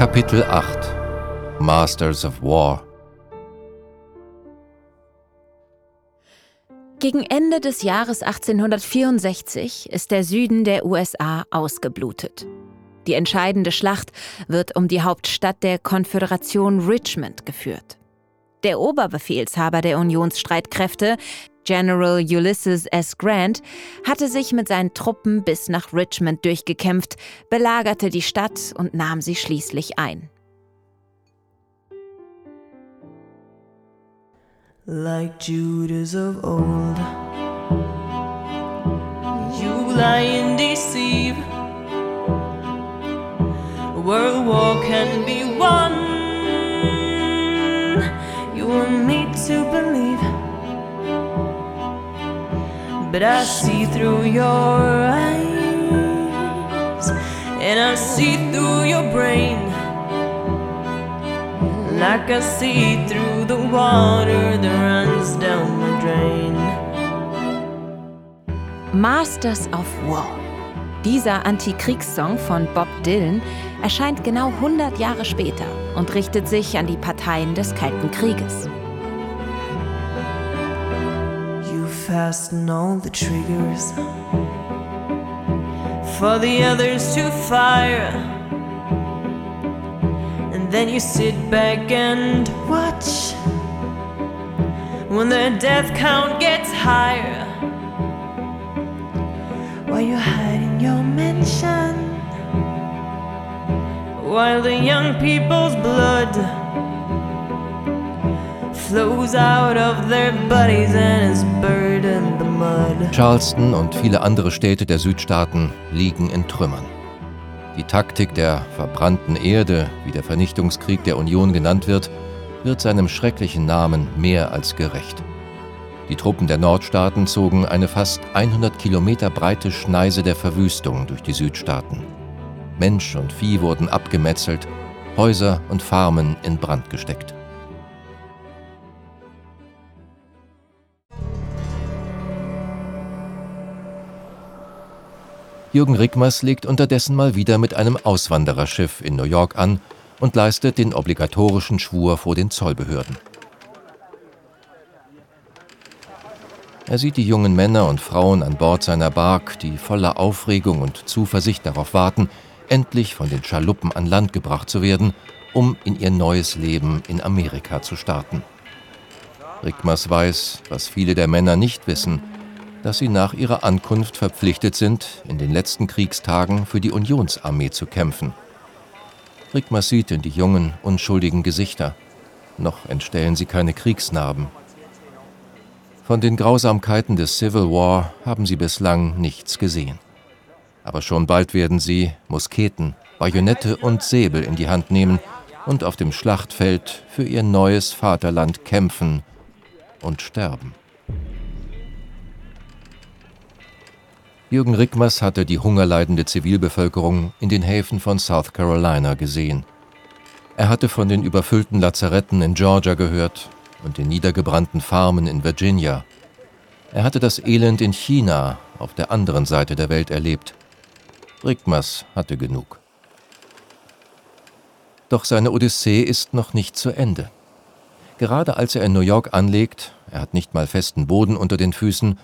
Kapitel 8 Masters of War Gegen Ende des Jahres 1864 ist der Süden der USA ausgeblutet. Die entscheidende Schlacht wird um die Hauptstadt der Konföderation Richmond geführt. Der Oberbefehlshaber der Unionsstreitkräfte, General Ulysses S. Grant, hatte sich mit seinen Truppen bis nach Richmond durchgekämpft, belagerte die Stadt und nahm sie schließlich ein. Like Judas of old, you lie and deceive. A world war can be won. Want me to believe, but I see through your eyes, and I see through your brain. Like I see through the water that runs down the drain. Masters of War. Dieser Antikriegssong von Bob Dylan erscheint genau 100 Jahre später und richtet sich an die Parteien des Kalten Krieges. You fasten all the triggers for the others to fire. then you sit back and watch when the death count gets higher. While you're hiding your mansion, while the young people's blood flows out of their bodies and is buried in the mud. Charleston und viele andere Städte der Südstaaten liegen in Trümmern. Die Taktik der verbrannten Erde, wie der Vernichtungskrieg der Union genannt wird, wird seinem schrecklichen Namen mehr als gerecht. Die Truppen der Nordstaaten zogen eine fast 100 Kilometer breite Schneise der Verwüstung durch die Südstaaten. Mensch und Vieh wurden abgemetzelt, Häuser und Farmen in Brand gesteckt. Jürgen Rickmers legt unterdessen mal wieder mit einem Auswandererschiff in New York an und leistet den obligatorischen Schwur vor den Zollbehörden. Er sieht die jungen Männer und Frauen an Bord seiner Bark, die voller Aufregung und Zuversicht darauf warten, endlich von den Schaluppen an Land gebracht zu werden, um in ihr neues Leben in Amerika zu starten. Rickmers weiß, was viele der Männer nicht wissen, dass sie nach ihrer Ankunft verpflichtet sind, in den letzten Kriegstagen für die Unionsarmee zu kämpfen. Rigmas sieht in die jungen, unschuldigen Gesichter. Noch entstellen sie keine Kriegsnarben. Von den Grausamkeiten des Civil War haben sie bislang nichts gesehen. Aber schon bald werden sie Musketen, Bajonette und Säbel in die Hand nehmen und auf dem Schlachtfeld für ihr neues Vaterland kämpfen und sterben. Jürgen Rickmers hatte die hungerleidende Zivilbevölkerung in den Häfen von South Carolina gesehen. Er hatte von den überfüllten Lazaretten in Georgia gehört und den niedergebrannten Farmen in Virginia. Er hatte das Elend in China auf der anderen Seite der Welt erlebt. Rickmers hatte genug. Doch seine Odyssee ist noch nicht zu Ende. Gerade als er in New York anlegt, er hat nicht mal festen Boden unter den Füßen,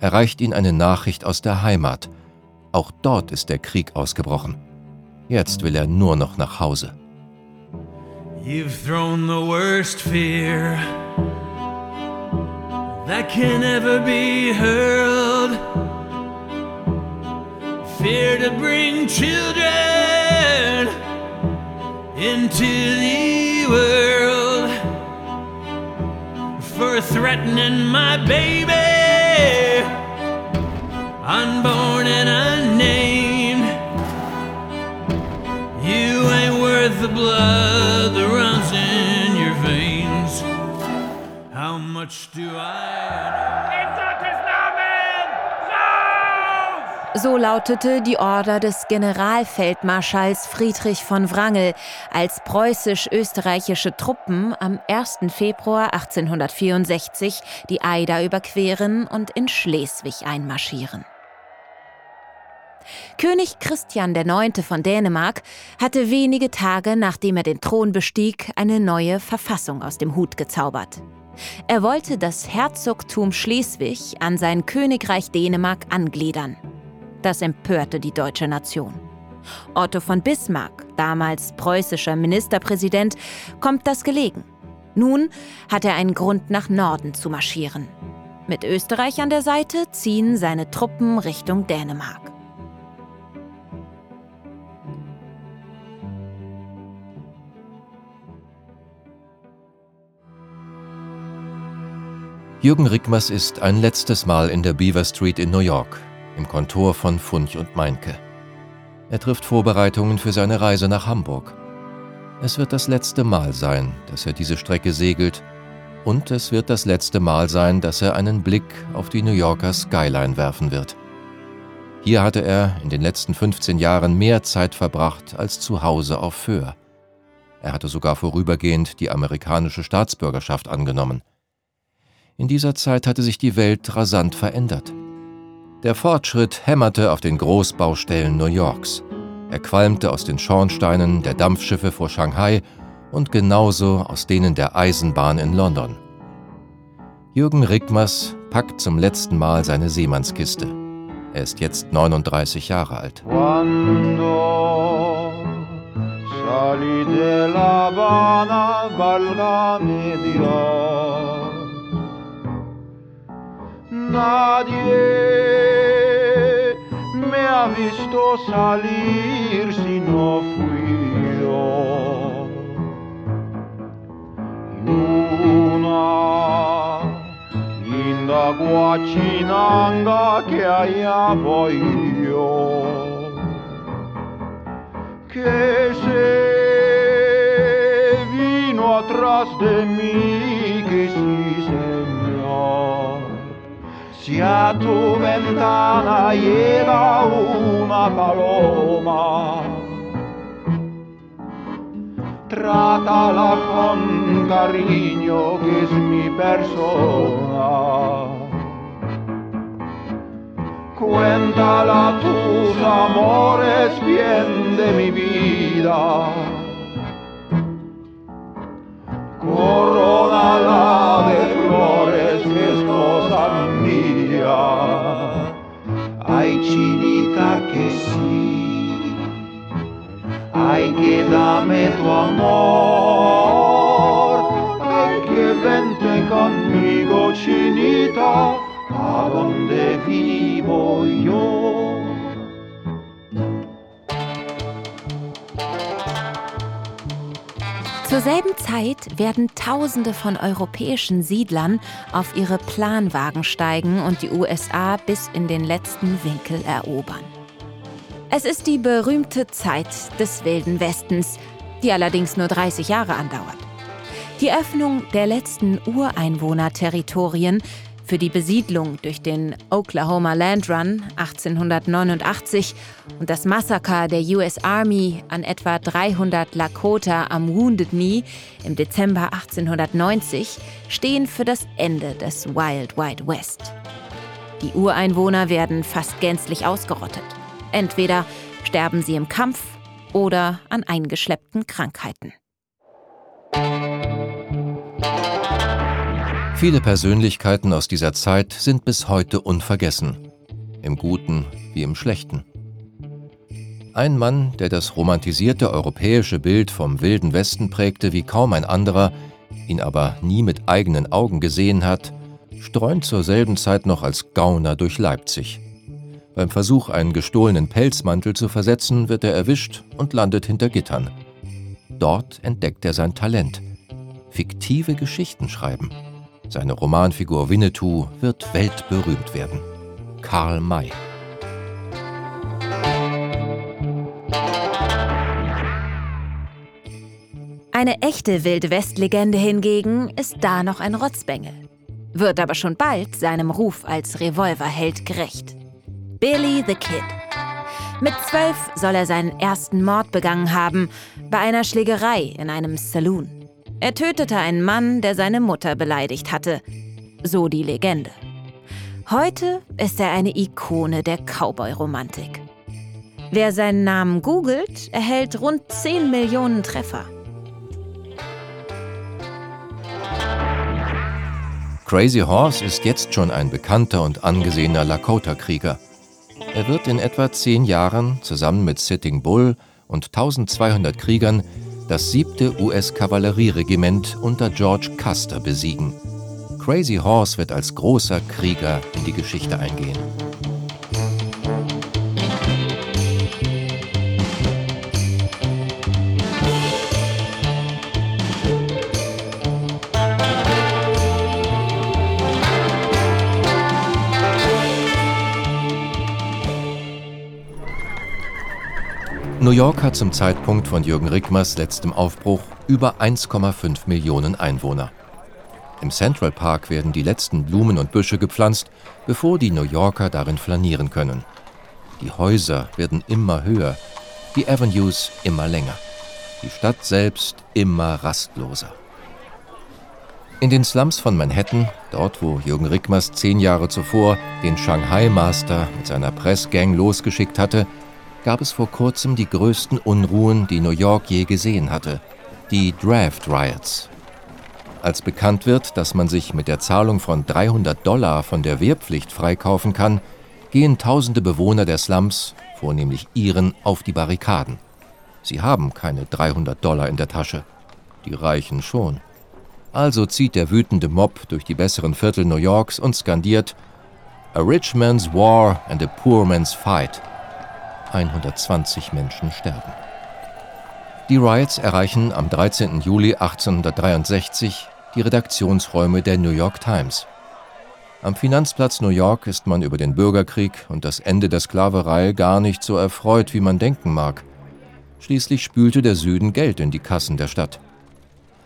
erreicht ihn eine Nachricht aus der Heimat. Auch dort ist der Krieg ausgebrochen. Jetzt will er nur noch nach Hause. You've thrown the worst fear that can ever be hurled. Fear to bring children into the world for threatening my baby. unborn and unnamed. You ain't worth the blood that runs in your veins. How much do I know? So lautete die Order des Generalfeldmarschalls Friedrich von Wrangel, als preußisch-österreichische Truppen am 1. Februar 1864 die Eider überqueren und in Schleswig einmarschieren. König Christian IX. von Dänemark hatte wenige Tage nachdem er den Thron bestieg, eine neue Verfassung aus dem Hut gezaubert. Er wollte das Herzogtum Schleswig an sein Königreich Dänemark angliedern. Das empörte die deutsche Nation. Otto von Bismarck, damals preußischer Ministerpräsident, kommt das gelegen. Nun hat er einen Grund, nach Norden zu marschieren. Mit Österreich an der Seite ziehen seine Truppen Richtung Dänemark. Jürgen Rickmers ist ein letztes Mal in der Beaver Street in New York, im Kontor von Funch und Meinke. Er trifft Vorbereitungen für seine Reise nach Hamburg. Es wird das letzte Mal sein, dass er diese Strecke segelt, und es wird das letzte Mal sein, dass er einen Blick auf die New Yorker Skyline werfen wird. Hier hatte er in den letzten 15 Jahren mehr Zeit verbracht als zu Hause auf Föhr. Er hatte sogar vorübergehend die amerikanische Staatsbürgerschaft angenommen. In dieser Zeit hatte sich die Welt rasant verändert. Der Fortschritt hämmerte auf den Großbaustellen New Yorks. Er qualmte aus den Schornsteinen der Dampfschiffe vor Shanghai und genauso aus denen der Eisenbahn in London. Jürgen Rickmers packt zum letzten Mal seine Seemannskiste. Er ist jetzt 39 Jahre alt. Quando sali della Habana, valgame Dios. Nadie visto salir si no fui yo. Y una linda guachinanga que allá voy yo. Que se vino atrás de mí, que sí. Si a tu ventana llega una paloma, trátala con cariño que es mi persona. Cuéntala tus amores bien de mi vida. Corona de flores que es cosa. gloria ai cinica che sì ai che dame tu amor ai che vente conmigo cinita a donde vivo io. Zur selben Zeit werden Tausende von europäischen Siedlern auf ihre Planwagen steigen und die USA bis in den letzten Winkel erobern. Es ist die berühmte Zeit des Wilden Westens, die allerdings nur 30 Jahre andauert. Die Öffnung der letzten Ureinwohnerterritorien für die Besiedlung durch den Oklahoma Land Run 1889 und das Massaker der US Army an etwa 300 Lakota am Wounded Knee im Dezember 1890 stehen für das Ende des Wild Wild West. Die Ureinwohner werden fast gänzlich ausgerottet. Entweder sterben sie im Kampf oder an eingeschleppten Krankheiten. Viele Persönlichkeiten aus dieser Zeit sind bis heute unvergessen, im Guten wie im Schlechten. Ein Mann, der das romantisierte europäische Bild vom wilden Westen prägte wie kaum ein anderer, ihn aber nie mit eigenen Augen gesehen hat, streunt zur selben Zeit noch als Gauner durch Leipzig. Beim Versuch, einen gestohlenen Pelzmantel zu versetzen, wird er erwischt und landet hinter Gittern. Dort entdeckt er sein Talent. Fiktive Geschichten schreiben. Seine Romanfigur Winnetou wird weltberühmt werden. Karl May. Eine echte Wilde West-Legende hingegen ist da noch ein Rotzbengel. Wird aber schon bald seinem Ruf als Revolverheld gerecht. Billy the Kid. Mit zwölf soll er seinen ersten Mord begangen haben, bei einer Schlägerei in einem Saloon. Er tötete einen Mann, der seine Mutter beleidigt hatte. So die Legende. Heute ist er eine Ikone der Cowboy-Romantik. Wer seinen Namen googelt, erhält rund 10 Millionen Treffer. Crazy Horse ist jetzt schon ein bekannter und angesehener Lakota-Krieger. Er wird in etwa zehn Jahren zusammen mit Sitting Bull und 1200 Kriegern das siebte US-Kavallerieregiment unter George Custer besiegen. Crazy Horse wird als großer Krieger in die Geschichte eingehen. New York hat zum Zeitpunkt von Jürgen Rickmers letztem Aufbruch über 1,5 Millionen Einwohner. Im Central Park werden die letzten Blumen und Büsche gepflanzt, bevor die New Yorker darin flanieren können. Die Häuser werden immer höher, die Avenues immer länger, die Stadt selbst immer rastloser. In den Slums von Manhattan, dort wo Jürgen Rickmers zehn Jahre zuvor den Shanghai Master mit seiner Pressgang losgeschickt hatte, gab es vor kurzem die größten Unruhen, die New York je gesehen hatte, die Draft Riots. Als bekannt wird, dass man sich mit der Zahlung von 300 Dollar von der Wehrpflicht freikaufen kann, gehen tausende Bewohner der Slums, vornehmlich Iren, auf die Barrikaden. Sie haben keine 300 Dollar in der Tasche. Die Reichen schon. Also zieht der wütende Mob durch die besseren Viertel New Yorks und skandiert A rich man's war and a poor man's fight. 120 Menschen sterben. Die Riots erreichen am 13. Juli 1863 die Redaktionsräume der New York Times. Am Finanzplatz New York ist man über den Bürgerkrieg und das Ende der Sklaverei gar nicht so erfreut, wie man denken mag. Schließlich spülte der Süden Geld in die Kassen der Stadt.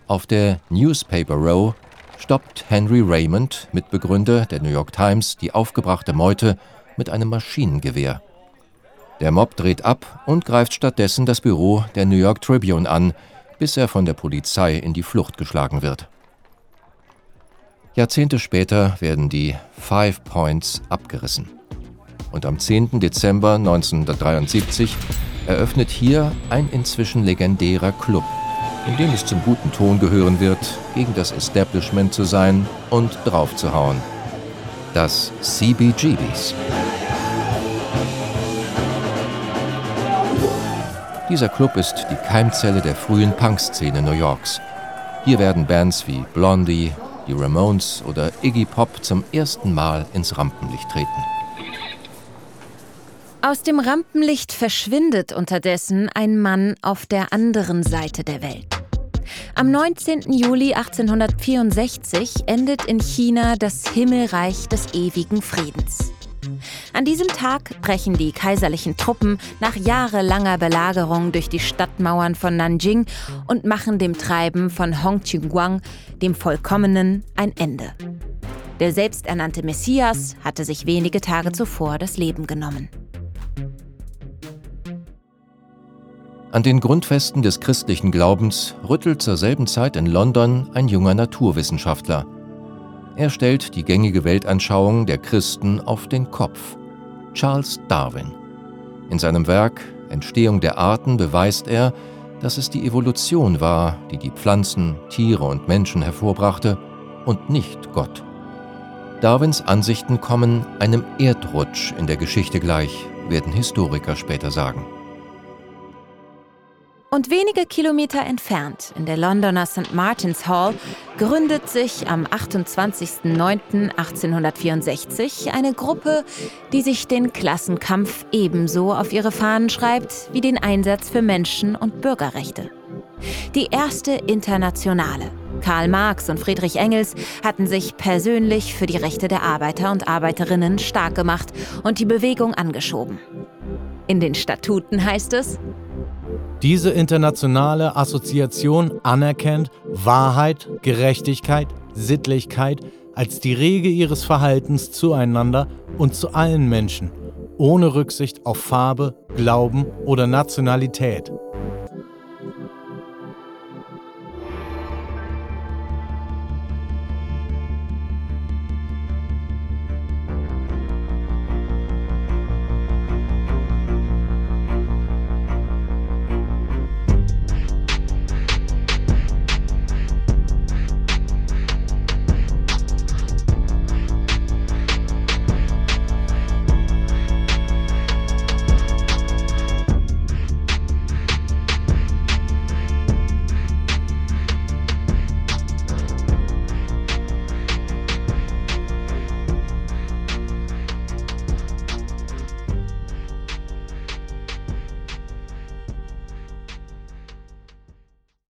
Auf der Newspaper Row stoppt Henry Raymond, Mitbegründer der New York Times, die aufgebrachte Meute mit einem Maschinengewehr. Der Mob dreht ab und greift stattdessen das Büro der New York Tribune an, bis er von der Polizei in die Flucht geschlagen wird. Jahrzehnte später werden die Five Points abgerissen. Und am 10. Dezember 1973 eröffnet hier ein inzwischen legendärer Club, in dem es zum guten Ton gehören wird, gegen das Establishment zu sein und draufzuhauen. Das CBGBs. Dieser Club ist die Keimzelle der frühen Punk-Szene New Yorks. Hier werden Bands wie Blondie, die Ramones oder Iggy Pop zum ersten Mal ins Rampenlicht treten. Aus dem Rampenlicht verschwindet unterdessen ein Mann auf der anderen Seite der Welt. Am 19. Juli 1864 endet in China das Himmelreich des ewigen Friedens. An diesem Tag brechen die kaiserlichen Truppen nach jahrelanger Belagerung durch die Stadtmauern von Nanjing und machen dem Treiben von Hong Qingguang, dem Vollkommenen, ein Ende. Der selbsternannte Messias hatte sich wenige Tage zuvor das Leben genommen. An den Grundfesten des christlichen Glaubens rüttelt zur selben Zeit in London ein junger Naturwissenschaftler – er stellt die gängige Weltanschauung der Christen auf den Kopf. Charles Darwin. In seinem Werk Entstehung der Arten beweist er, dass es die Evolution war, die die Pflanzen, Tiere und Menschen hervorbrachte und nicht Gott. Darwins Ansichten kommen einem Erdrutsch in der Geschichte gleich, werden Historiker später sagen. Und wenige Kilometer entfernt, in der Londoner St. Martin's Hall, gründet sich am 28.09.1864 eine Gruppe, die sich den Klassenkampf ebenso auf ihre Fahnen schreibt wie den Einsatz für Menschen- und Bürgerrechte. Die erste Internationale. Karl Marx und Friedrich Engels hatten sich persönlich für die Rechte der Arbeiter und Arbeiterinnen stark gemacht und die Bewegung angeschoben. In den Statuten heißt es, diese internationale Assoziation anerkennt Wahrheit, Gerechtigkeit, Sittlichkeit als die Regel ihres Verhaltens zueinander und zu allen Menschen, ohne Rücksicht auf Farbe, Glauben oder Nationalität.